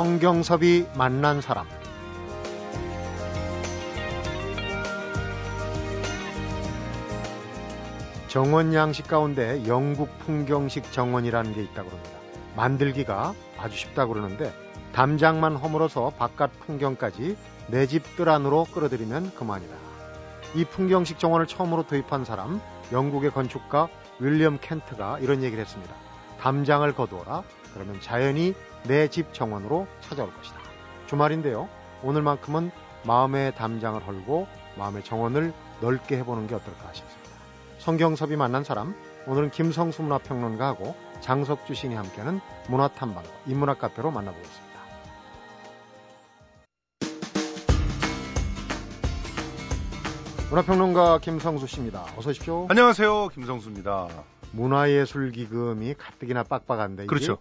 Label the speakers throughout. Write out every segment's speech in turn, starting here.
Speaker 1: 성경섭이 만난 사람 정원 양식 가운데 영국 풍경식 정원이라는 게 있다고 합니다. 만들기가 아주 쉽다고 그러는데 담장만 허물어서 바깥 풍경까지 내 집 뜰 안으로 끌어들이면 그만이다. 이 풍경식 정원을 처음으로 도입한 사람 영국의 건축가 윌리엄 켄트가 이런 얘기를 했습니다. 담장을 거두어라. 그러면 자연이 내 집 정원으로 찾아올 것이다. 주말인데요. 오늘만큼은 마음의 담장을 헐고 마음의 정원을 넓게 해보는 게 어떨까 싶습니다. 성경섭이 만난 사람, 오늘은 김성수 문화평론가하고 장석주 신이 함께하는 문화탐방, 인문학 카페로 만나보겠습니다. 문화평론가 김성수 씨입니다. 어서 오십시오.
Speaker 2: 안녕하세요. 김성수입니다.
Speaker 1: 문화예술 기금이 가뜩이나 빡빡한데
Speaker 2: 그렇죠.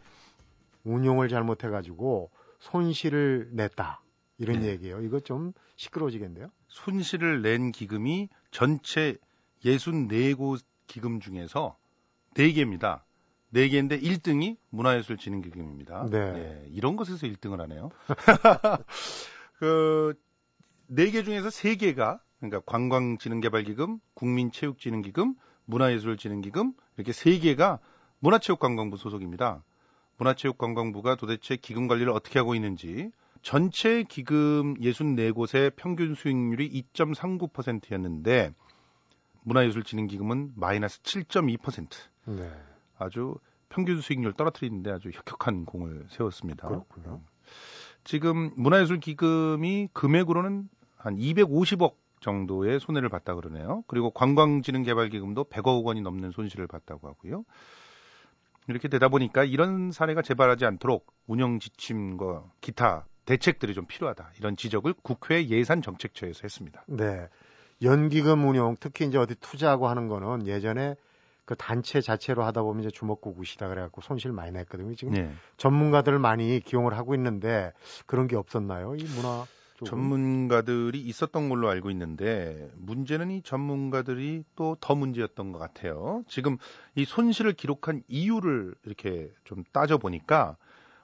Speaker 1: 운용을 잘못해가지고 손실을 냈다 이런 네. 얘기예요. 이거 좀 시끄러워지겠는데요.
Speaker 2: 손실을 낸 기금이 전체 64곳 기금 중에서 4개입니다. 4개인데 1등이 문화예술진흥기금입니다. 네. 네. 이런 것에서 1등을 하네요. 그 4개 중에서 3개가 그러니까 관광진흥개발기금, 국민체육진흥기금, 문화예술진흥기금 이렇게 3개가 문화체육관광부 소속입니다. 문화체육관광부가 도대체 기금 관리를 어떻게 하고 있는지 전체 기금 64곳의 평균 수익률이 2.39%였는데 문화예술진흥기금은 마이너스 7.2%. 네. 아주 평균 수익률 떨어뜨리는데 아주 혁혁한 공을 세웠습니다.
Speaker 1: 그렇군요.
Speaker 2: 지금 문화예술기금이 금액으로는 한 250억 정도의 손해를 봤다 그러네요. 그리고 관광진흥개발기금도 100억 원이 넘는 손실을 봤다고 하고요. 이렇게 되다 보니까 이런 사례가 재발하지 않도록 운영 지침과 기타 대책들이 좀 필요하다. 이런 지적을 국회 예산정책처에서 했습니다.
Speaker 1: 네. 연기금 운용, 특히 이제 어디 투자하고 하는 거는 예전에 그 단체 자체로 하다 보면 이제 주먹구구시다 그래갖고 손실 많이 냈거든요. 지금 네. 전문가들을 많이 기용을 하고 있는데 그런 게 없었나요? 이 문화?
Speaker 2: 전문가들이 있었던 걸로 알고 있는데 문제는 이 전문가들이 또 더 문제였던 것 같아요. 지금 이 손실을 기록한 이유를 이렇게 좀 따져 보니까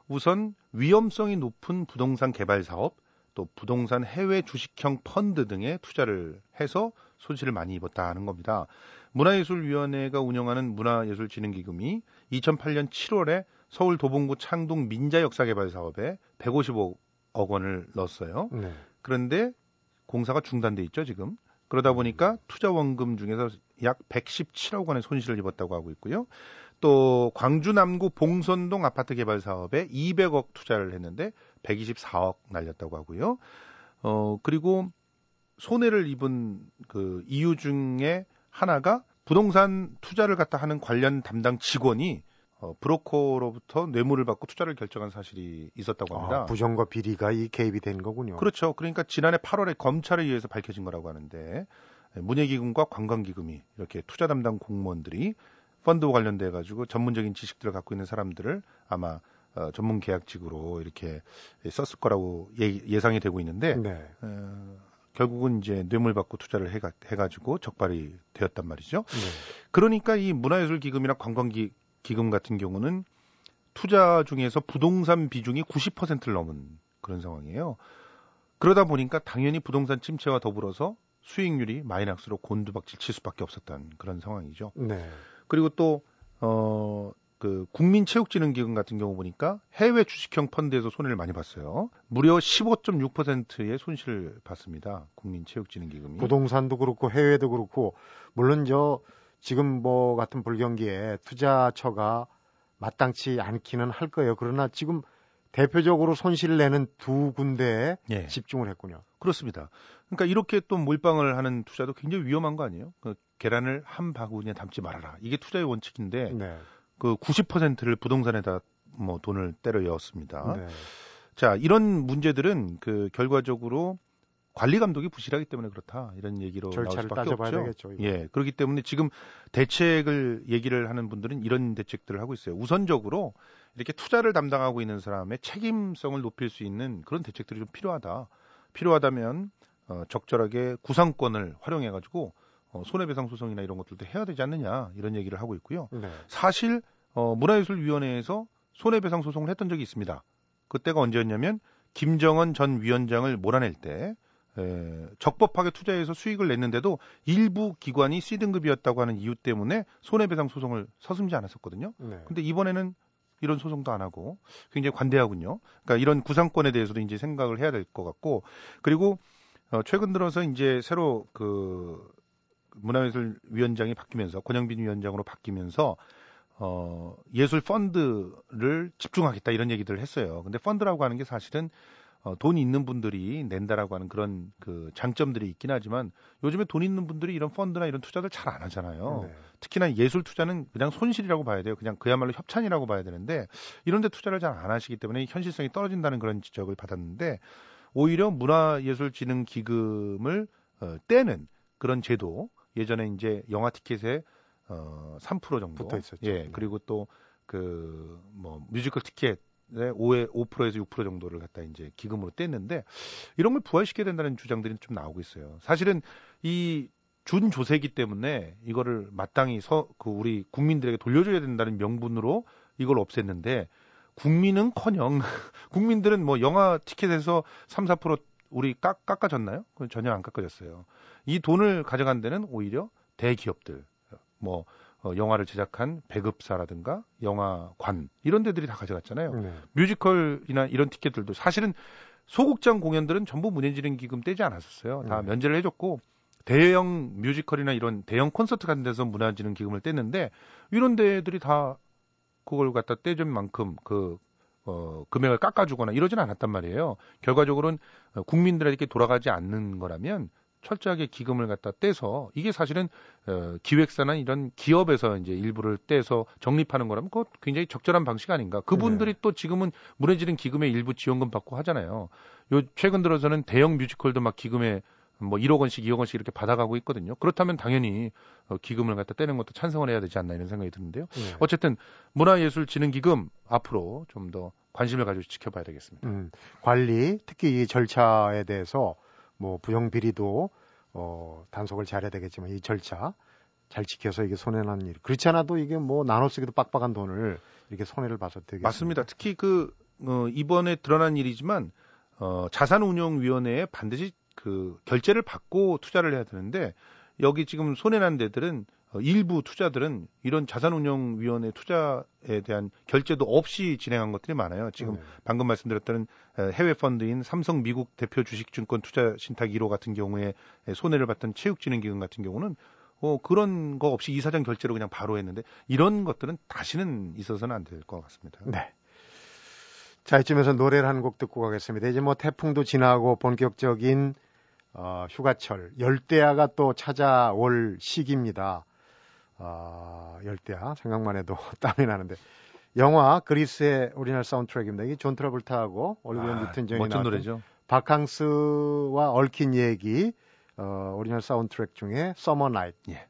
Speaker 2: 우선 위험성이 높은 부동산 개발 사업, 또 부동산 해외 주식형 펀드 등에 투자를 해서 손실을 많이 입었다 하는 겁니다. 문화예술위원회가 운영하는 문화예술진흥기금이 2008년 7월에 서울 도봉구 창동 민자역사개발 사업에 155억 원을 넣었어요. 네. 그런데 공사가 중단돼 있죠, 지금. 그러다 보니까 투자 원금 중에서 약 117억 원의 손실을 입었다고 하고 있고요. 또 광주 남구 봉선동 아파트 개발 사업에 200억 투자를 했는데 124억 날렸다고 하고요. 어 그리고 손해를 입은 그 이유 중에 하나가 부동산 투자를 갖다 하는 관련 담당 직원이 어, 브로커로부터 뇌물을 받고 투자를 결정한 사실이 있었다고 합니다.
Speaker 1: 아, 부정과 비리가 이 개입이 된 거군요.
Speaker 2: 그렇죠. 그러니까 지난해 8월에 검찰에 의해서 밝혀진 거라고 하는데 문예기금과 관광기금이 이렇게 투자 담당 공무원들이 펀드와 관련돼 가지고 전문적인 지식들을 갖고 있는 사람들을 아마 어, 전문 계약직으로 이렇게 썼을 거라고 예, 상이 되고 있는데 네. 어, 결국은 이제 뇌물 받고 투자를 해가, 해가지고 적발이 되었단 말이죠. 네. 그러니까 이 문화예술 기금이나 관광기 기금 같은 경우는 투자 중에서 부동산 비중이 90%를 넘은 그런 상황이에요. 그러다 보니까 당연히 부동산 침체와 더불어서 수익률이 마이너스로 곤두박질 칠 수밖에 없었던 그런 상황이죠. 네. 그리고 또, 어, 그 국민체육진흥기금 같은 경우 보니까 해외 주식형 펀드에서 손해를 많이 봤어요. 무려 15.6%의 손실을 봤습니다. 국민체육진흥기금이.
Speaker 1: 부동산도 그렇고 해외도 그렇고 물론 저 지금 뭐 같은 불경기에 투자처가 마땅치 않기는 할 거예요. 그러나 지금 대표적으로 손실을 내는 두 군데에 예. 집중을 했군요.
Speaker 2: 그렇습니다. 그러니까 이렇게 또 몰빵을 하는 투자도 굉장히 위험한 거 아니에요? 그 계란을 한 바구니에 담지 말아라. 이게 투자의 원칙인데 네. 그 90%를 부동산에다 뭐 돈을 때려 넣었습니다. 네. 자, 이런 문제들은 그 결과적으로 관리 감독이 부실하기 때문에 그렇다 이런 얘기로 절차를 나올 수밖에 없죠. 되겠죠. 예, 그렇기 때문에 지금 대책을 얘기를 하는 분들은 이런 대책들을 하고 있어요. 우선적으로 이렇게 투자를 담당하고 있는 사람의 책임성을 높일 수 있는 그런 대책들이 좀 필요하다. 필요하다면 어, 적절하게 구상권을 활용해 가지고 어, 손해배상 소송이나 이런 것들도 해야 되지 않느냐 이런 얘기를 하고 있고요. 네. 사실 어, 문화예술위원회에서 손해배상 소송을 했던 적이 있습니다. 그때가 언제였냐면 김정은 전 위원장을 몰아낼 때 에, 적법하게 투자해서 수익을 냈는데도 일부 기관이 C등급이었다고 하는 이유 때문에 손해배상 소송을 서슴지 않았었거든요. 네. 근데 이번에는 이런 소송도 안 하고 굉장히 관대하군요. 그러니까 이런 구상권에 대해서도 이제 생각을 해야 될 것 같고 그리고 어, 최근 들어서 이제 새로 그 문화예술 위원장이 바뀌면서 권영빈 위원장으로 바뀌면서 어, 예술 펀드를 집중하겠다 이런 얘기들을 했어요. 근데 펀드라고 하는 게 사실은 어, 돈 있는 분들이 낸다라고 하는 그런 그 장점들이 있긴 하지만 요즘에 돈 있는 분들이 이런 펀드나 이런 투자들 잘 안 하잖아요. 네. 특히나 예술 투자는 그냥 손실이라고 봐야 돼요. 그냥 그야말로 협찬이라고 봐야 되는데 이런 데 투자를 잘 안 하시기 때문에 현실성이 떨어진다는 그런 지적을 받았는데 오히려 문화예술진흥기금을 어, 떼는 그런 제도 예전에 이제 영화 티켓에 어, 3% 정도
Speaker 1: 붙어 있었죠.
Speaker 2: 예, 네. 그리고 또 그 뭐 뮤지컬 티켓 에 5에 5%에서 6% 정도를 갖다 이제 기금으로 뗐는데 이런 걸 부활시켜야 된다는 주장들이 좀 나오고 있어요. 사실은 이 준조세기 때문에 이거를 마땅히 서, 그 우리 국민들에게 돌려줘야 된다는 명분으로 이걸 없앴는데 국민은 커녕 국민들은 뭐 영화 티켓에서 3, 4% 우리 깎, 깎아졌나요? 그건 전혀 안 깎아졌어요. 이 돈을 가져간 데는 오히려 대기업들, 뭐 어, 영화를 제작한 배급사라든가 영화관 이런 데들이 다 가져갔잖아요. 네. 뮤지컬이나 이런 티켓들도 사실은 소극장 공연들은 전부 문예진흥 기금 떼지 않았었어요. 다 네. 면제를 해줬고 대형 뮤지컬이나 이런 대형 콘서트 같은 데서 문화진흥 기금을 뗐는데 이런 데들이 다 그걸 갖다 떼준 만큼 그 어, 금액을 깎아주거나 이러지는 않았단 말이에요. 결과적으로는 국민들에게 돌아가지 않는 거라면 철저하게 기금을 갖다 떼서 이게 사실은 어, 기획사나 이런 기업에서 이제 일부를 떼서 적립하는 거라면 그것 굉장히 적절한 방식 아닌가. 그분들이 네. 또 지금은 문해지는 기금의 일부 지원금 받고 하잖아요. 요 최근 들어서는 대형 뮤지컬도 막 기금에 뭐 1억 원씩, 2억 원씩 이렇게 받아가고 있거든요. 그렇다면 당연히 어, 기금을 갖다 떼는 것도 찬성을 해야 되지 않나 이런 생각이 드는데요. 네. 어쨌든 문화예술진흥기금 앞으로 좀 더 관심을 가지고 지켜봐야 되겠습니다. 음,
Speaker 1: 관리, 특히 이 절차에 대해서 뭐 부정 비리도 어, 단속을 잘해야 되겠지만 이 절차 잘 지켜서 이게 손해나는 일. 그렇지 않아도 이게 뭐 나눠 쓰기도 빡빡한 돈을 이렇게 손해를 봐서 되겠
Speaker 2: 맞습니다. 특히 그 어, 이번에 드러난 일이지만 어, 자산운용위원회에 반드시 그 결제를 받고 투자를 해야 되는데 여기 지금 손해난 데들은 어, 일부 투자들은 이런 자산운용위원회 투자에 대한 결제도 없이 진행한 것들이 많아요. 지금 네. 방금 말씀드렸던 해외 펀드인 삼성 미국 대표 주식증권 투자 신탁 1호 같은 경우에 손해를 봤던 체육진흥기금 같은 경우는 어, 그런 거 없이 이사장 결제로 그냥 바로 했는데 이런 것들은 다시는 있어서는 안 될 것 같습니다.
Speaker 1: 네. 자, 이쯤에서 노래를 한 곡 듣고 가겠습니다. 이제 뭐 태풍도 지나고 본격적인 어, 휴가철, 열대야가 또 찾아올 시기입니다. 아, 열대야 생각만 해도 땀이 나는데 영화 그리스의 오리지널 사운드트랙입니다. 이게 존 트라볼타하고 올리비아 뉴튼 존이
Speaker 2: 멋진 노래죠.
Speaker 1: 바캉스와 얽힌 얘기 어, 오리지널 사운드트랙 중에 서머 나이트. 예.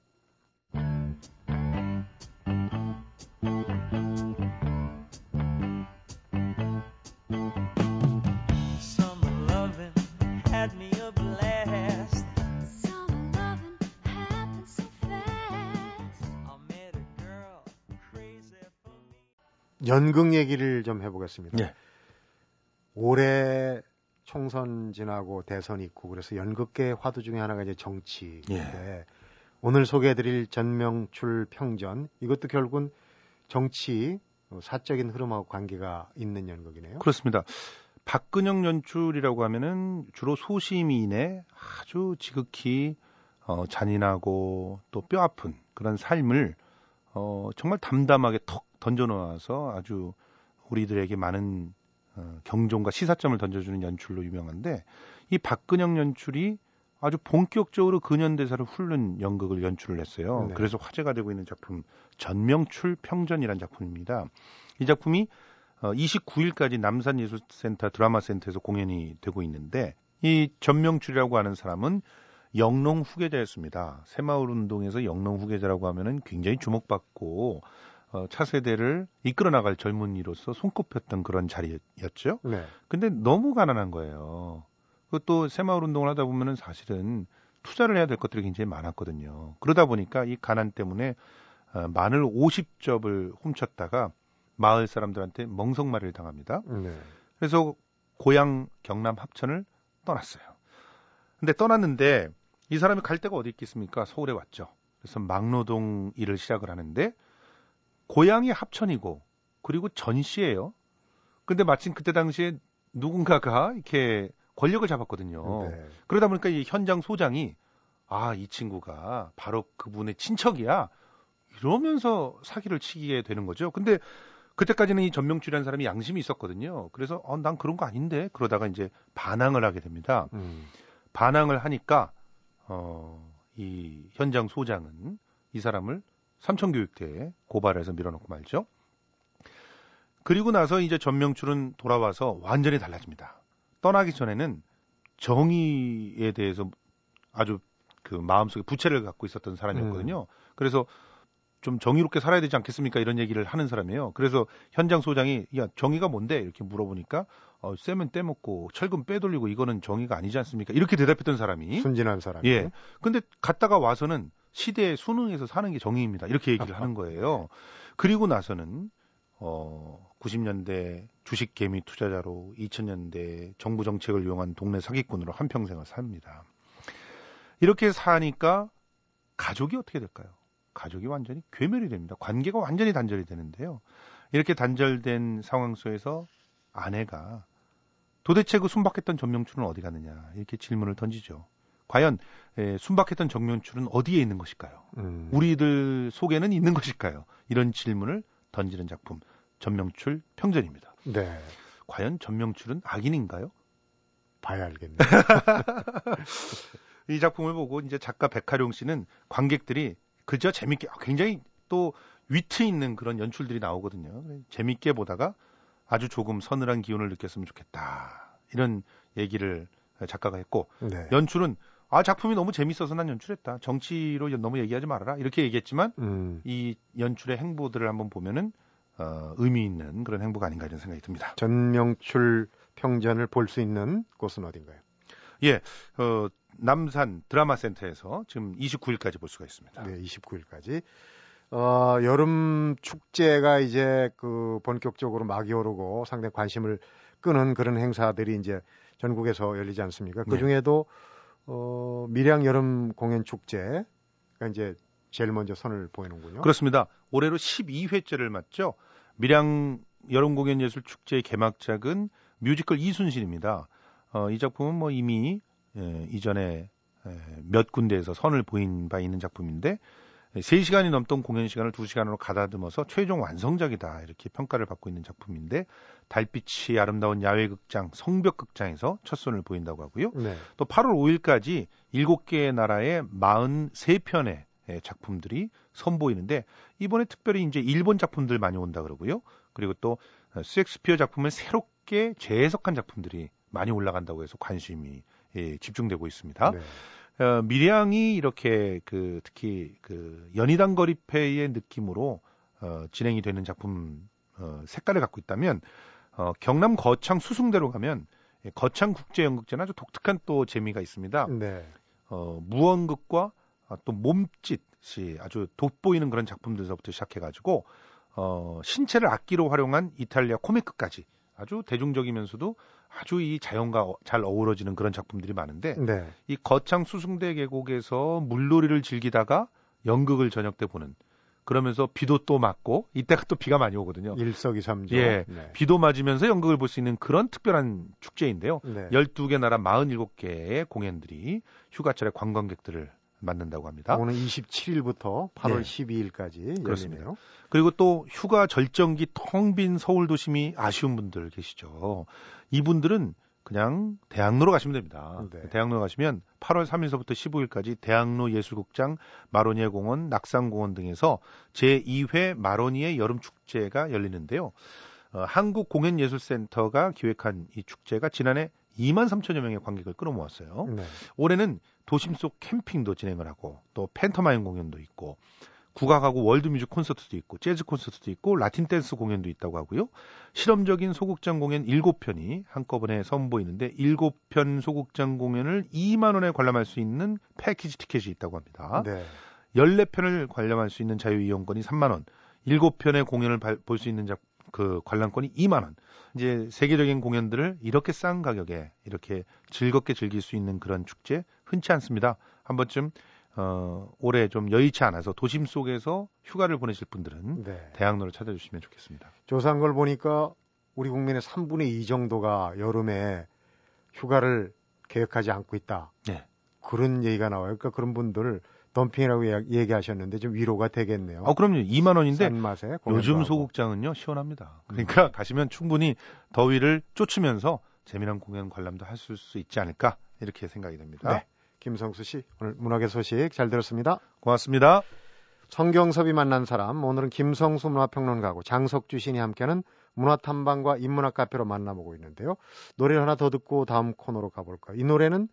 Speaker 1: 연극 얘기를 좀 해보겠습니다. 네. 올해 총선 지나고 대선 있고 그래서 연극계 화두 중에 하나가 이제 정치인데 예. 오늘 소개해드릴 전명출 평전 이것도 결국은 정치 사적인 흐름하고 관계가 있는 연극이네요.
Speaker 2: 그렇습니다. 박근영 연출이라고 하면은 주로 소시민의 아주 지극히 어, 잔인하고 또 뼈아픈 그런 삶을 어, 정말 담담하게 턱 던져놓아서 아주 우리들에게 많은 어, 경종과 시사점을 던져주는 연출로 유명한데 이 박근영 연출이 아주 본격적으로 근현대사를 훑는 연극을 연출을 했어요. 네. 그래서 화제가 되고 있는 작품 전명출 평전이라는 작품입니다. 이 작품이 어, 29일까지 남산예술센터 드라마센터에서 공연이 되고 있는데 이 전명출이라고 하는 사람은 영농 후계자였습니다. 새마을 운동에서 영농 후계자라고 하면은 굉장히 주목받고 어, 차세대를 이끌어 나갈 젊은이로서 손꼽혔던 그런 자리였죠. 네. 근데 너무 가난한 거예요. 그것도 새마을 운동을 하다 보면은 사실은 투자를 해야 될 것들이 굉장히 많았거든요. 그러다 보니까 이 가난 때문에 어, 마늘 50접을 훔쳤다가 마을 사람들한테 멍석말이를 당합니다. 네. 그래서 고향 경남 합천을 떠났어요. 근데 떠났는데 이 사람이 갈 데가 어디 있겠습니까? 서울에 왔죠. 그래서 막노동 일을 시작을 하는데 고향이 합천이고 그리고 전시예요. 근데 마침 그때 당시에 누군가가 이렇게 권력을 잡았거든요. 네. 그러다 보니까 이 현장 소장이 아, 이 친구가 바로 그분의 친척이야. 이러면서 사기를 치게 되는 거죠. 근데 그때까지는 이 전명출이라는 사람이 양심이 있었거든요. 그래서 어, 난 그런 거 아닌데 그러다가 이제 반항을 하게 됩니다. 음. 반항을 하니까 어, 이 현장 소장은 이 사람을 삼천교육대에 고발해서 밀어넣고 말죠. 그리고 나서 이제 전명출은 돌아와서 완전히 달라집니다. 떠나기 전에는 정의에 대해서 아주 그 마음속에 부채를 갖고 있었던 사람이었거든요. 음. 그래서 좀 정의롭게 살아야 되지 않겠습니까? 이런 얘기를 하는 사람이에요. 그래서 현장 소장이 야 정의가 뭔데 이렇게 물어보니까 어, 쌤은 떼먹고 철근 빼돌리고 이거는 정의가 아니지 않습니까? 이렇게 대답했던 사람이
Speaker 1: 순진한 사람.
Speaker 2: 예. 근데 갔다가 와서는 시대에 순응해서 사는 게 정의입니다. 이렇게 얘기를 하는 거예요. 그리고 나서는 어 90년대 주식 개미 투자자로 2000년대 정부 정책을 이용한 동네 사기꾼으로 한 평생을 삽니다. 이렇게 사니까 가족이 어떻게 될까요? 가족이 완전히 괴멸이 됩니다. 관계가 완전히 단절이 되는데요. 이렇게 단절된 상황 속에서 아내가 도대체 그 순박했던 전명출은 어디 갔느냐 이렇게 질문을 던지죠. 과연 에, 순박했던 정명출은 어디에 있는 것일까요? 음. 우리들 속에는 있는 것일까요? 이런 질문을 던지는 작품 전명출 평전입니다. 네. 과연 전명출은 악인인가요?
Speaker 1: 봐야 알겠네요.
Speaker 2: 이 작품을 보고 이제 작가 백하룡 씨는 관객들이 그저 재밌게 굉장히 또 위트 있는 그런 연출들이 나오거든요. 재밌게 보다가 아주 조금 서늘한 기운을 느꼈으면 좋겠다. 이런 얘기를 작가가 했고 네. 연출은 아 작품이 너무 재밌어서 난 연출했다. 정치로 너무 얘기하지 말아라. 이렇게 얘기했지만 음. 이 연출의 행보들을 한번 보면은 어, 의미 있는 그런 행보가 아닌가 이런 생각이 듭니다.
Speaker 1: 전명출 평전을 볼 수 있는 곳은 어딘가요?
Speaker 2: 예, 어, 남산 드라마 센터에서 지금 29일까지 볼 수가 있습니다.
Speaker 1: 네, 29일까지. 어, 여름 축제가 이제 그 본격적으로 막이 오르고 상당히 관심을 끄는 그런 행사들이 이제 전국에서 열리지 않습니까? 그 네. 중에도 네. 어, 밀양 여름 공연 축제가 이제 제일 먼저 선을 보이는군요.
Speaker 2: 그렇습니다. 올해로 12회째를 맞죠. 밀양 여름 공연 예술 축제의 개막작은 뮤지컬 이순신입니다. 어, 이 작품은 뭐 이미 예, 이전에 예, 몇 군데에서 선을 보인 바 있는 작품인데 3시간이 넘던 공연 시간을 2시간으로 가다듬어서 최종 완성작이다 이렇게 평가를 받고 있는 작품인데 달빛이 아름다운 야외 극장 성벽 극장에서 첫 선을 보인다고 하고요. 네. 또 8월 5일까지 7개의 나라의 43편의 예, 작품들이 선보이는데 이번에 특별히 이제 일본 작품들 많이 온다 그러고요. 그리고 또 스엑스피어 작품을 새롭게 재해석한 작품들이 많이 올라간다고 해서 관심이 예, 집중되고 있습니다. 네. 어, 밀양이 이렇게 그 특히 그 연희당 거리패의 느낌으로 어, 진행이 되는 작품 어, 색깔을 갖고 있다면 어, 경남 거창 수승대로 가면 예, 거창 국제 연극제는 아주 독특한 또 재미가 있습니다. 네. 어, 무언극과 아, 또 몸짓이 아주 돋보이는 그런 작품들서부터 시작해가지고 어, 신체를 악기로 활용한 이탈리아 코미크까지 아주 대중적이면서도 아주 이 자연과 잘 어우러지는 그런 작품들이 많은데 네. 이 거창 수승대 계곡에서 물놀이를 즐기다가 연극을 저녁 때 보는 그러면서 비도 또 맞고 이때가 또 비가 많이 오거든요.
Speaker 1: 일석이삼조.
Speaker 2: 예. 네. 비도 맞으면서 연극을 볼 수 있는 그런 특별한 축제인데요. 네. 12개 나라 47개의 공연들이 휴가철에 관광객들을 만든다고 합니다.
Speaker 1: 오늘 27일부터 8월 네. 12일까지 그렇습니다. 열리네요.
Speaker 2: 그리고 또 휴가 절정기 텅 빈 서울 도심이 아쉬운 분들 계시죠. 이분들은 그냥 대학로로 가시면 됩니다. 네. 대학로 가시면 8월 3일서부터 15일까지 대학로 예술극장, 마로니에 공원, 낙산공원 등에서 제2회 마로니에 여름 축제가 열리는데요. 어, 한국공연예술센터가 기획한 이 축제가 지난해 2만 3천여 명의 관객을 끌어모았어요. 네. 올해는 도심 속 캠핑도 진행을 하고 또 팬터마임 공연도 있고 국악하고 월드뮤직 콘서트도 있고 재즈 콘서트도 있고 라틴 댄스 공연도 있다고 하고요. 실험적인 소극장 공연 7편이 한꺼번에 선보이는데 7편 소극장 공연을 2만 원에 관람할 수 있는 패키지 티켓이 있다고 합니다. 네. 14편을 관람할 수 있는 자유 이용권이 3만 원, 7편의 공연을 볼 수 있는 그 관람권이 2만 원. 이제 세계적인 공연들을 이렇게 싼 가격에 이렇게 즐겁게 즐길 수 있는 그런 축제 흔치 않습니다. 한 번쯤 어, 올해 좀 여의치 않아서 도심 속에서 휴가를 보내실 분들은 네. 대학로를 찾아주시면 좋겠습니다.
Speaker 1: 조사한 걸 보니까 우리 국민의 3분의 2 정도가 여름에 휴가를 계획하지 않고 있다. 네. 그런 얘기가 나와요. 그러니까 그런 분들 덤핑이라고 얘기하셨는데 좀 위로가 되겠네요.
Speaker 2: 아, 그럼요. 2만 원인데 맛에 요즘 소극장은요 시원합니다. 그러니까 음. 가시면 충분히 더위를 쫓으면서 재미난 공연 관람도 하실 수 있지 않을까 이렇게 생각이 됩니다. 네.
Speaker 1: 김성수 씨 오늘 문학의 소식 잘 들었습니다.
Speaker 2: 고맙습니다.
Speaker 1: 성경섭이 만난 사람 오늘은 김성수 문화평론가고 장석주 신이 함께하는 문화탐방과 인문학 카페로 만나보고 있는데요. 노래 하나 더 듣고 다음 코너로 가볼까요? 이 노래는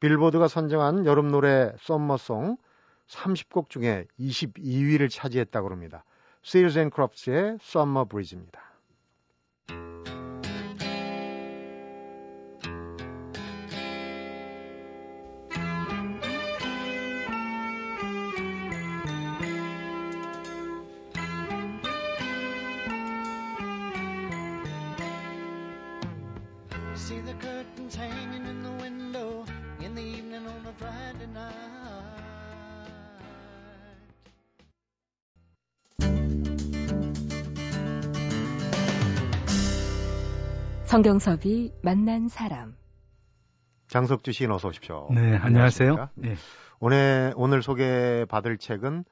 Speaker 1: 빌보드가 선정한 여름 노래 썸머송 30곡 중에 22위를 차지했다고 합니다. Sears and Crofts의 Summer Breeze입니다.
Speaker 3: 성경섭이 만난 사람.
Speaker 1: 장석주 씨 어서 오십시오.
Speaker 4: 네, 안녕하세요. 네.
Speaker 1: 오늘 오늘 소개받을 책은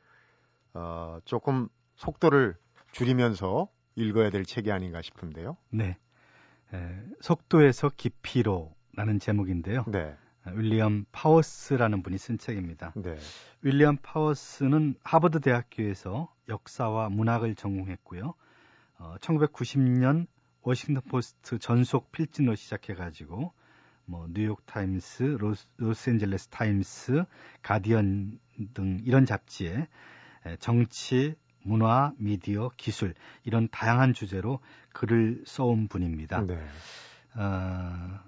Speaker 1: 어, 조금 속도를 줄이면서 읽어야 될 책이 아닌가 싶은데요.
Speaker 4: 네. 에, 속도에서 깊이로라는 제목인데요. 네. 윌리엄 파워스라는 분이 쓴 책입니다. 네. 윌리엄 파워스는 하버드 대학교에서 역사와 문학을 전공했고요. 어, 1990년 워싱턴 포스트 전속 필진으로 시작해가지고 뭐 뉴욕 타임스, 로스, 로스앤젤레스 타임스, 가디언 등 이런 잡지에 정치, 문화, 미디어, 기술 이런 다양한 주제로 글을 써온 분입니다. 네. 어,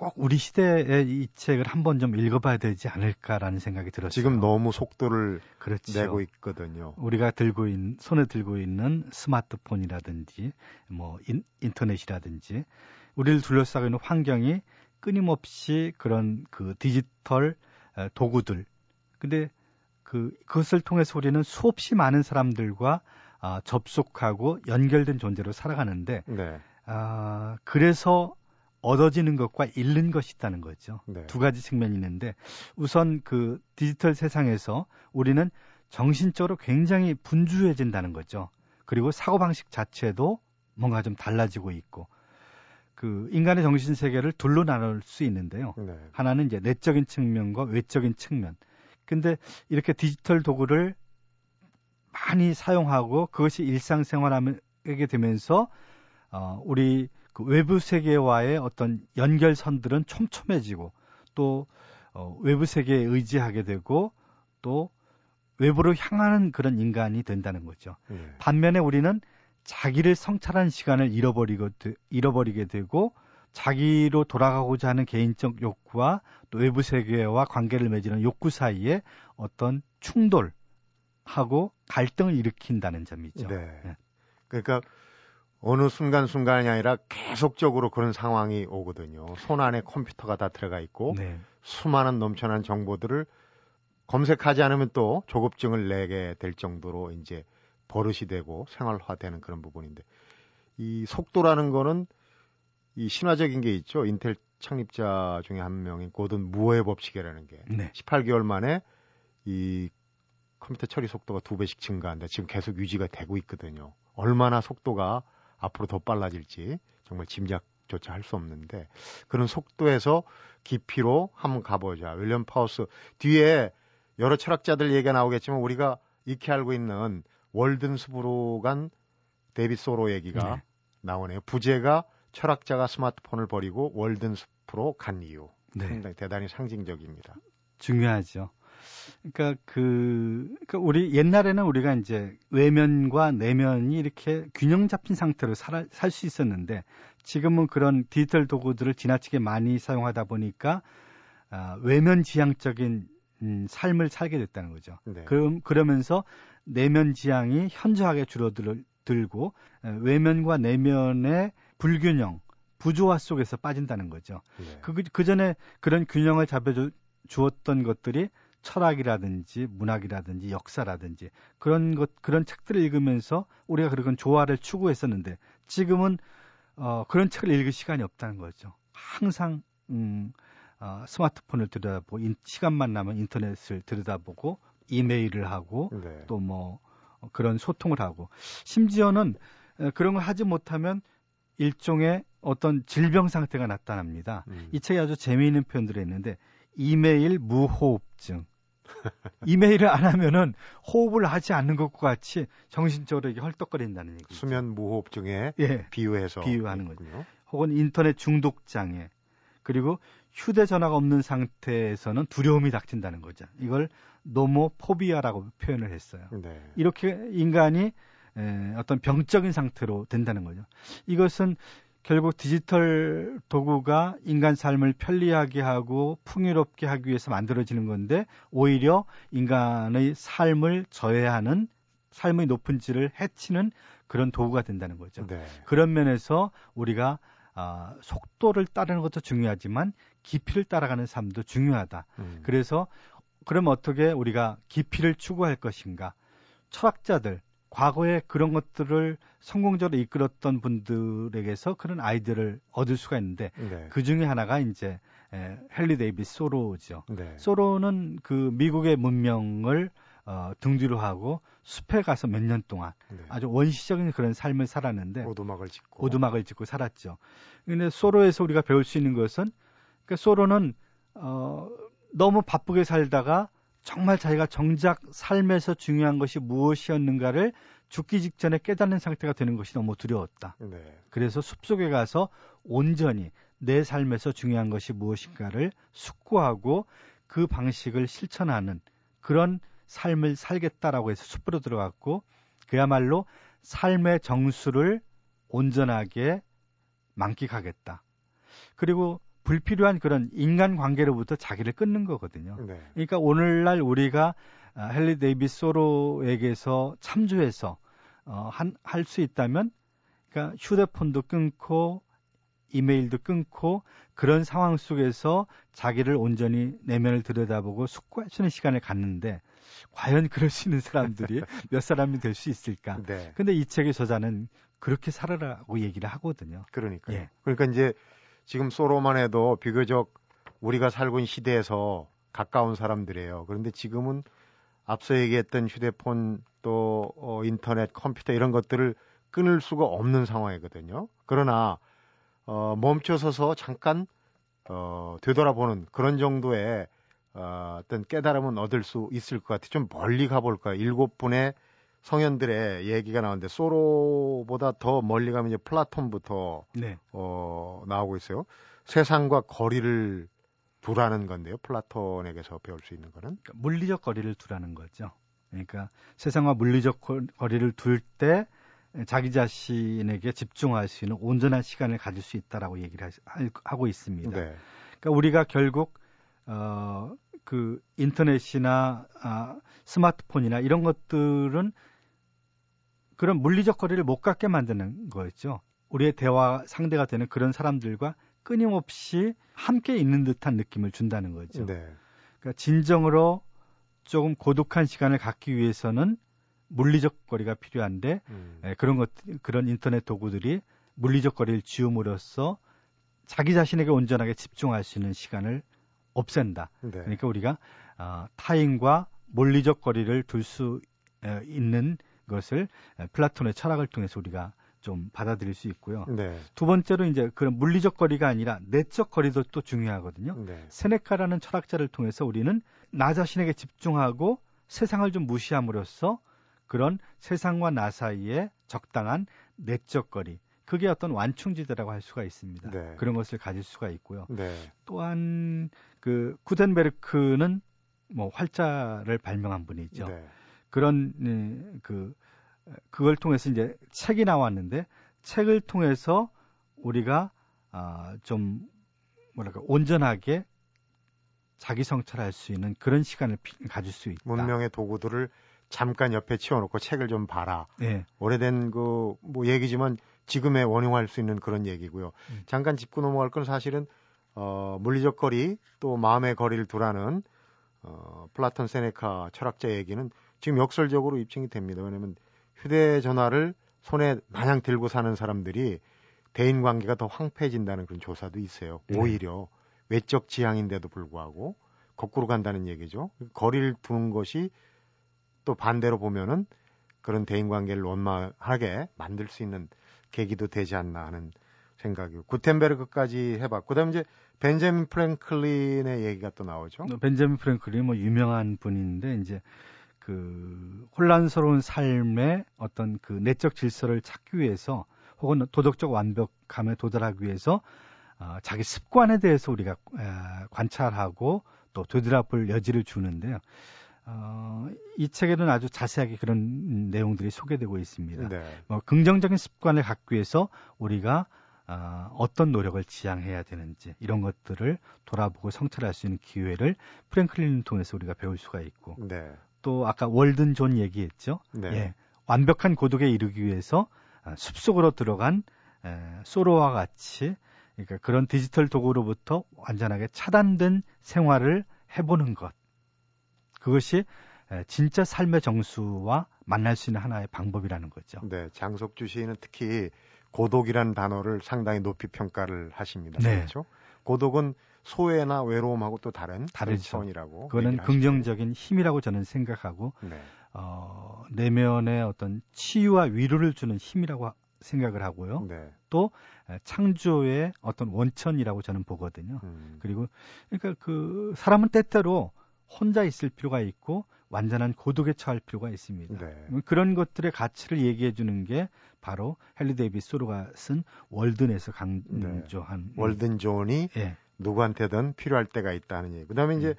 Speaker 4: 꼭 우리 시대의 이 책을 한번 좀 읽어봐야 되지 않을까라는 생각이 들었어요.
Speaker 1: 지금 너무 속도를 그렇죠. 내고 있거든요.
Speaker 4: 우리가 들고 있는 손에 들고 있는 스마트폰이라든지 뭐 인, 인터넷이라든지 우리를 둘러싸고 있는 환경이 끊임없이 그런 그 디지털 도구들. 근데 그 그것을 통해서 우리는 수없이 많은 사람들과 아, 접속하고 연결된 존재로 살아가는데 네. 아, 그래서 얻어지는 것과 잃는 것이 있다는 거죠. 네. 두 가지 측면이 있는데 우선 그 디지털 세상에서 우리는 정신적으로 굉장히 분주해진다는 거죠. 그리고 사고방식 자체도 뭔가 좀 달라지고 있고 그 인간의 정신 세계를 둘로 나눌 수 있는데요. 네. 하나는 이제 내적인 측면과 외적인 측면. 근데 이렇게 디지털 도구를 많이 사용하고 그것이 일상생활하게 되면서 어 우리 그 외부 세계와의 어떤 연결선들은 촘촘해지고 또 어, 외부 세계에 의지하게 되고 또 외부로 향하는 그런 인간이 된다는 거죠. 네. 반면에 우리는 자기를 성찰하는 시간을 잃어버리고 잃어버리게 되고 자기로 돌아가고자 하는 개인적 욕구와 또 외부 세계와 관계를 맺는 욕구 사이에 어떤 충돌하고 갈등을 일으킨다는 점이죠. 네.
Speaker 1: 네. 그러니까 어느 순간순간이 아니라 계속적으로 그런 상황이 오거든요. 손 안에 컴퓨터가 다 들어가 있고 네. 수많은 넘쳐난 정보들을 검색하지 않으면 또 조급증을 내게 될 정도로 이제 버릇이 되고 생활화되는 그런 부분인데 이 속도라는 거는 이 신화적인 게 있죠. 인텔 창립자 중에 한 명인 고든 무어의 법칙이라는 게 네. 18개월 만에 이 컴퓨터 처리 속도가 두 배씩 증가한다. 지금 계속 유지가 되고 있거든요. 얼마나 속도가 앞으로 더 빨라질지 정말 짐작조차 할 수 없는데 그런 속도에서 깊이로 한번 가보자. 윌리엄 파우스 뒤에 여러 철학자들 얘기가 나오겠지만 우리가 익히 알고 있는 월든 숲으로 간 데비 소로 얘기가 네. 나오네요. 부제가 철학자가 스마트폰을 버리고 월든 숲으로 간 이유. 네. 상당히 대단히 상징적입니다.
Speaker 4: 중요하죠. 그러니까 그 그러니까 우리 옛날에는 우리가 이제 외면과 내면이 이렇게 균형 잡힌 상태로 살 수 있었는데 지금은 그런 디지털 도구들을 지나치게 많이 사용하다 보니까 아, 외면 지향적인 음, 삶을 살게 됐다는 거죠. 네. 그럼 그러면서 내면 지향이 현저하게 줄어들게 들고 외면과 내면의 불균형, 부조화 속에서 빠진다는 거죠. 네. 그, 그 전에 그런 균형을 잡아 주었던 것들이 철학이라든지 문학이라든지 역사라든지 그런 것 그런 책들을 읽으면서 우리가 그런 조화를 추구했었는데 지금은 어, 그런 책을 읽을 시간이 없다는 거죠. 항상 음, 어, 스마트폰을 들여다보고 인, 시간만 나면 인터넷을 들여다보고 이메일을 하고 네. 또뭐 그런 소통을 하고 심지어는 그런 걸 하지 못하면 일종의 어떤 질병 상태가 나타납니다. 음. 이 책에 아주 재미있는 표현들이 있는데 이메일 무호흡증. 이메일을 안 하면은 호흡을 하지 않는 것과 같이 정신적으로 이게 헐떡거린다는 얘기죠.
Speaker 1: 수면 무호흡증에 예, 비유해서
Speaker 4: 비유하는 거죠. 혹은 인터넷 중독 장애. 그리고 휴대전화가 없는 상태에서는 두려움이 닥친다는 거죠. 이걸 노모포비아라고 표현을 했어요. 네. 이렇게 인간이 에, 어떤 병적인 상태로 된다는 거죠. 이것은 결국 디지털 도구가 인간 삶을 편리하게 하고 풍요롭게 하기 위해서 만들어지는 건데 오히려 인간의 삶을 저해하는 삶의 높은 질을 해치는 그런 도구가 된다는 거죠. 네. 그런 면에서 우리가 아, 속도를 따르는 것도 중요하지만 깊이를 따라가는 삶도 중요하다. 음. 그래서 그럼 어떻게 우리가 깊이를 추구할 것인가? 철학자들, 과거에 그런 것들을 성공적으로 이끌었던 분들에게서 그런 아이디어를 얻을 수가 있는데 네. 그 중에 하나가 이제 에, 헨리 데이비스 소로죠. 네. 소로는 그 미국의 문명을 어, 등 뒤로 하고 숲에 가서 몇 년 동안 네. 아주 원시적인 그런 삶을 살았는데
Speaker 1: 오두막을 짓고
Speaker 4: 오두막을 짓고 살았죠. 근데 소로에서 우리가 배울 수 있는 것은 그러니까 소로는 어, 너무 바쁘게 살다가 정말 자기가 정작 삶에서 중요한 것이 무엇이었는가를 죽기 직전에 깨닫는 상태가 되는 것이 너무 두려웠다. 네. 그래서 숲속에 가서 온전히 내 삶에서 중요한 것이 무엇인가를 숙고하고 그 방식을 실천하는 그런 삶을 살겠다라고 해서 숲으로 들어갔고 그야말로 삶의 정수를 온전하게 만끽하겠다. 그리고 불필요한 그런 인간 관계로부터 자기를 끊는 거거든요. 네. 그러니까 오늘날 우리가 아, 헨리 데이비스 소로에게서 참조해서 어, 할 수 있다면 그러니까 휴대폰도 끊고 이메일도 끊고 그런 상황 속에서 자기를 온전히 내면을 들여다보고 숙고할 수 있는 시간을 갖는데 과연 그럴 수 있는 사람들이 몇 사람이 될 수 있을까? 네. 근데 이 책의 저자는 그렇게 살아라고 얘기를 하거든요.
Speaker 1: 그러니까요. 예. 그러니까 이제 지금 소로만 해도 비교적 우리가 살고 있는 시대에서 가까운 사람들이에요. 그런데 지금은 앞서 얘기했던 휴대폰 또 어, 인터넷, 컴퓨터 이런 것들을 끊을 수가 없는 상황이거든요. 그러나 어, 멈춰서서 잠깐 어, 되돌아보는 그런 정도의 어, 어떤 깨달음은 얻을 수 있을 것 같아요. 좀 멀리 가볼까요? 일곱 분의 성현들의 얘기가 나오는데 소로보다 더 멀리 가면 이제 플라톤부터 네. 어, 나오고 있어요. 세상과 거리를 두라는 건데요. 플라톤에게서 배울 수 있는 거는
Speaker 4: 그러니까 물리적 거리를 두라는 거죠. 그러니까 세상과 물리적 거리를 둘 때 자기 자신에게 집중할 수 있는 온전한 시간을 가질 수 있다라고 얘기를 하고 있습니다. 네. 그러니까 우리가 결국 어, 그 인터넷이나 아, 스마트폰이나 이런 것들은 그런 물리적 거리를 못 갖게 만드는 거였죠. 우리의 대화 상대가 되는 그런 사람들과 끊임없이 함께 있는 듯한 느낌을 준다는 거죠. 네. 그러니까 진정으로 조금 고독한 시간을 갖기 위해서는 물리적 거리가 필요한데 음. 에, 예, 그런 것 그런 인터넷 도구들이 물리적 거리를 지음으로써 자기 자신에게 온전하게 집중할 수 있는 시간을 없앤다. 네. 그러니까 우리가 어, 타인과 물리적 거리를 둘 수 있는 것을 플라톤의 철학을 통해서 우리가 좀 받아들일 수 있고요. 네. 두 번째로 이제 그런 물리적 거리가 아니라 내적 거리도 또 중요하거든요. 네. 세네카라는 철학자를 통해서 우리는 나 자신에게 집중하고 세상을 좀 무시함으로써 그런 세상과 나 사이에 적당한 내적 거리, 그게 어떤 완충지대라고 할 수가 있습니다. 네. 그런 것을 가질 수가 있고요. 네. 또한 그 구텐베르크는 뭐 활자를 발명한 분이죠. 네. 그런 예, 그 그걸 통해서 이제 책이 나왔는데 책을 통해서 우리가 아, 좀 뭐랄까 온전하게 자기 성찰할 수 있는 그런 시간을 가질 수 있다.
Speaker 1: 문명의 도구들을 잠깐 옆에 치워놓고 책을 좀 봐라.
Speaker 4: 네.
Speaker 1: 오래된 그 뭐 얘기지만 지금에 원용할 수 있는 그런 얘기고요.
Speaker 4: 음.
Speaker 1: 잠깐 짚고 넘어갈 건 사실은 어, 물리적 거리 또 마음의 거리를 두라는 어, 플라톤 세네카 철학자 얘기는 지금 역설적으로 입증이 됩니다. 왜냐하면 휴대전화를 손에 마냥 들고 사는 사람들이 대인 관계가 더 황폐해진다는 그런 조사도 있어요.
Speaker 4: 네.
Speaker 1: 오히려 외적 지향인데도 불구하고 거꾸로 간다는 얘기죠. 거리를 두는 것이 또 반대로 보면은 그런 대인 관계를 원만하게 만들 수 있는 계기도 되지 않나 하는 생각이고 구텐베르크까지 해봤고 그다음에 이제 벤자민 프랭클린의 얘기가 또 나오죠.
Speaker 4: 벤자민 프랭클린 뭐 유명한 분인데 이제 그 혼란스러운 삶의 어떤 그 내적 질서를 찾기 위해서 혹은 도덕적 완벽함에 도달하기 위해서 어, 자기 습관에 대해서 우리가 에, 관찰하고 또 되돌아볼 여지를 주는데요. 어, 이 책에는 아주 자세하게 그런 내용들이 소개되고 있습니다.
Speaker 1: 네.
Speaker 4: 뭐 긍정적인 습관을 갖기 위해서 우리가 어, 어떤 노력을 지향해야 되는지 이런 것들을 돌아보고 성찰할 수 있는 기회를 프랭클린을 통해서 우리가 배울 수가 있고
Speaker 1: 네.
Speaker 4: 또 아까 월든 존 얘기했죠.
Speaker 1: 네.
Speaker 4: 예, 완벽한 고독에 이르기 위해서 아, 숲속으로 들어간 에, 소로와 같이 그러니까 그런 디지털 도구로부터 완전하게 차단된 생활을 해보는 것 그것이 에, 진짜 삶의 정수와 만날 수 있는 하나의 방법이라는 거죠.
Speaker 1: 네. 장석주 시인은 특히 고독이라는 단어를 상당히 높이 평가를 하십니다.
Speaker 4: 네.
Speaker 1: 그렇죠? 고독은 소외나 외로움하고 또 다른
Speaker 4: 다르죠.
Speaker 1: 차원이라고.
Speaker 4: 그거는. 긍정적인 힘이라고 저는 생각하고
Speaker 1: 네.
Speaker 4: 어, 내면의 어떤 치유와 위로를 주는 힘이라고 하- 생각을 하고요.
Speaker 1: 네.
Speaker 4: 또 에, 창조의 어떤 원천이라고 저는 보거든요.
Speaker 1: 음.
Speaker 4: 그리고 그러니까 그 사람은 때때로 혼자 있을 필요가 있고 완전한 고독에 처할 필요가 있습니다.
Speaker 1: 네.
Speaker 4: 그런 것들의 가치를 얘기해 주는 게 바로 헨리 데이비드 소로가 쓴 월든에서 강조한
Speaker 1: 월든 zone이
Speaker 4: 예.
Speaker 1: 누구한테든 필요할 때가 있다는 얘기. 그다음에 이제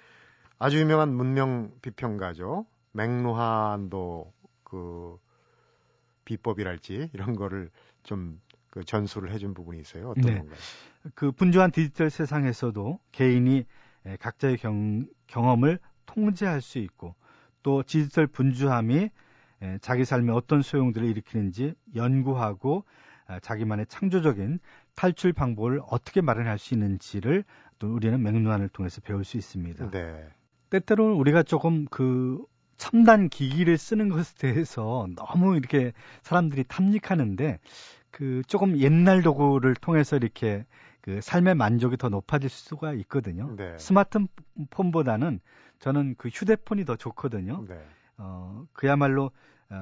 Speaker 1: 아주 유명한 문명 비평가죠. 맥루한도 그 비법이랄지 이런 거를 좀 그 전수를 해준 부분이 있어요. 어떤
Speaker 4: 네.
Speaker 1: 건가요?
Speaker 4: 그 분주한 디지털 세상에서도 개인이 에, 각자의 경, 경험을 통제할 수 있고 또 디지털 분주함이 에, 자기 삶에 어떤 소용들을 일으키는지 연구하고 아, 자기만의 창조적인 탈출 방법을 어떻게 마련할 수 있는지를 또 우리는 맥루안을 통해서 배울 수 있습니다.
Speaker 1: 네.
Speaker 4: 때때로는 우리가 조금 그 첨단 기기를 쓰는 것에 대해서 너무 이렇게 사람들이 탐닉하는데 그 조금 옛날 도구를 통해서 이렇게 그 삶의 만족이 더 높아질 수가 있거든요.
Speaker 1: 네.
Speaker 4: 스마트폰보다는 저는 그 휴대폰이 더 좋거든요.
Speaker 1: 네.
Speaker 4: 어, 그야말로 어,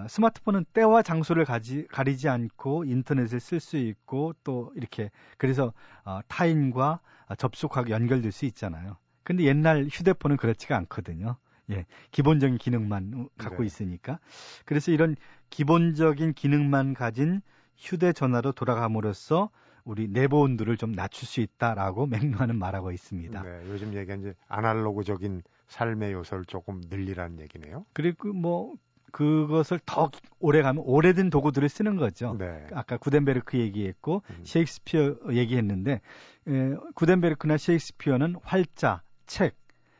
Speaker 4: 스마트폰은 때와 장소를 가지, 가리지 않고 인터넷을 쓸수 있고 또 이렇게 그래서 어, 타인과 어, 접속하고 연결될 수 있잖아요. 근데 옛날 휴대폰은 그렇지가 않거든요. 예, 기본적인 기능만 갖고
Speaker 1: 네.
Speaker 4: 있으니까. 그래서 이런 기본적인 기능만 가진 휴대전화로 돌아감으로써 우리 내부 온도를 좀 낮출 수 있다라고 맥루하는 말하고 있습니다.
Speaker 1: 네. 요즘 얘기한 이제 아날로그적인 삶의 요소를 조금 늘리라는 얘기네요.
Speaker 4: 그리고 뭐 그것을 더 오래 가면 오래된 도구들을 쓰는 거죠.
Speaker 1: 네.
Speaker 4: 아까 구덴베르크 얘기했고
Speaker 1: 음.
Speaker 4: 셰익스피어 얘기했는데 에, 구덴베르크나 셰익스피어는 활자, 책,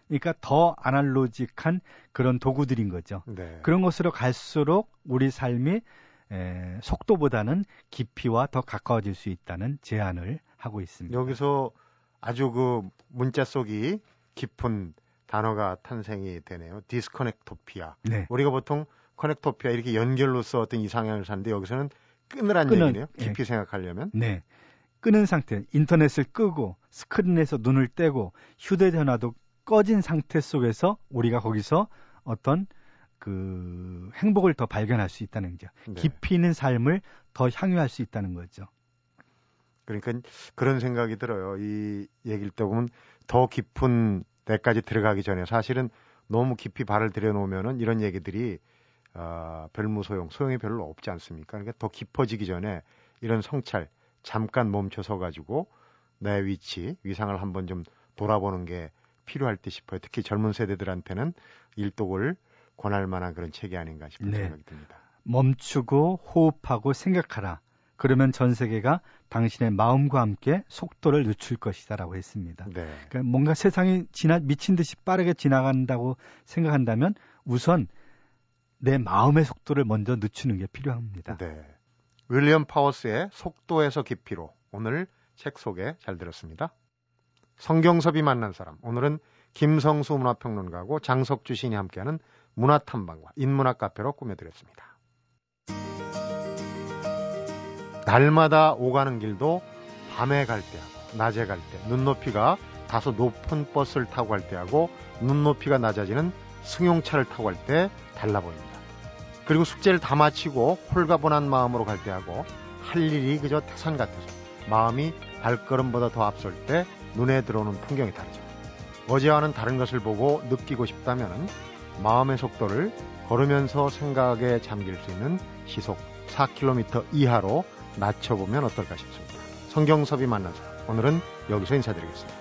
Speaker 4: 그러니까 더 아날로직한 그런 도구들인 거죠.
Speaker 1: 네.
Speaker 4: 그런 것으로 갈수록 우리 삶이 에, 속도보다는 깊이와 더 가까워질 수 있다는 제안을 하고 있습니다.
Speaker 1: 여기서 아주 그 문자 속이 깊은 단어가 탄생이 되네요. 디스커넥토피아.
Speaker 4: 네.
Speaker 1: 우리가 보통 커넥토피아 이렇게 연결로써 어떤 이상향을 사는데 여기서는 끊으란
Speaker 4: 끊은,
Speaker 1: 얘기네요.
Speaker 4: 예.
Speaker 1: 깊이 생각하려면.
Speaker 4: 네. 끄는 상태, 인터넷을 끄고 스크린에서 눈을 떼고 휴대전화도 꺼진 상태 속에서 우리가 거기서 어떤 그 행복을 더 발견할 수 있다는 거죠.
Speaker 1: 네.
Speaker 4: 깊이 있는 삶을 더 향유할 수 있다는 거죠.
Speaker 1: 그러니까 그런 생각이 들어요. 이 얘기를 때 보면 더 깊은 데까지 들어가기 전에 사실은 너무 깊이 발을 들여놓으면은 이런 얘기들이 어, 별무 소용, 소용이 별로 없지 않습니까? 그러니까 더 깊어지기 전에 이런 성찰 잠깐 멈춰서 가지고 내 위치, 위상을 한번 좀 돌아보는 게 필요할 듯 싶어요. 특히 젊은 세대들한테는 일독을 권할 만한 그런 책이 아닌가 싶은
Speaker 4: 네.
Speaker 1: 생각이 듭니다.
Speaker 4: 멈추고 호흡하고 생각하라. 그러면 전 세계가 당신의 마음과 함께 속도를 늦출 것이다라고 했습니다.
Speaker 1: 네.
Speaker 4: 그러니까 뭔가 세상이 지나 미친 듯이 빠르게 지나간다고 생각한다면 우선 내 마음의 속도를 먼저 늦추는 게 필요합니다.
Speaker 1: 네. 윌리엄 파워스의 속도에서 깊이로 오늘 책 소개 잘 들었습니다. 성경섭이 만난 사람 오늘은 김성수 문화평론가고 장석주 신이 함께하는 문화탐방과 인문학 카페로 꾸며드렸습니다. 날마다 오가는 길도 밤에 갈 때하고 낮에 갈 때 눈높이가 다소 높은 버스를 타고 갈 때하고 눈높이가 낮아지는 승용차를 타고 갈 때 달라 보입니다. 그리고 숙제를 다 마치고 홀가분한 마음으로 갈 때하고 할 일이 그저 태산 같아서 마음이 발걸음보다 더 앞설 때 눈에 들어오는 풍경이 다르죠. 어제와는 다른 것을 보고 느끼고 싶다면 마음의 속도를 걸으면서 생각에 잠길 수 있는 시속 4km 이하로 낮춰보면 어떨까 싶습니다. 성경섭이 사람 오늘은 여기서 인사드리겠습니다.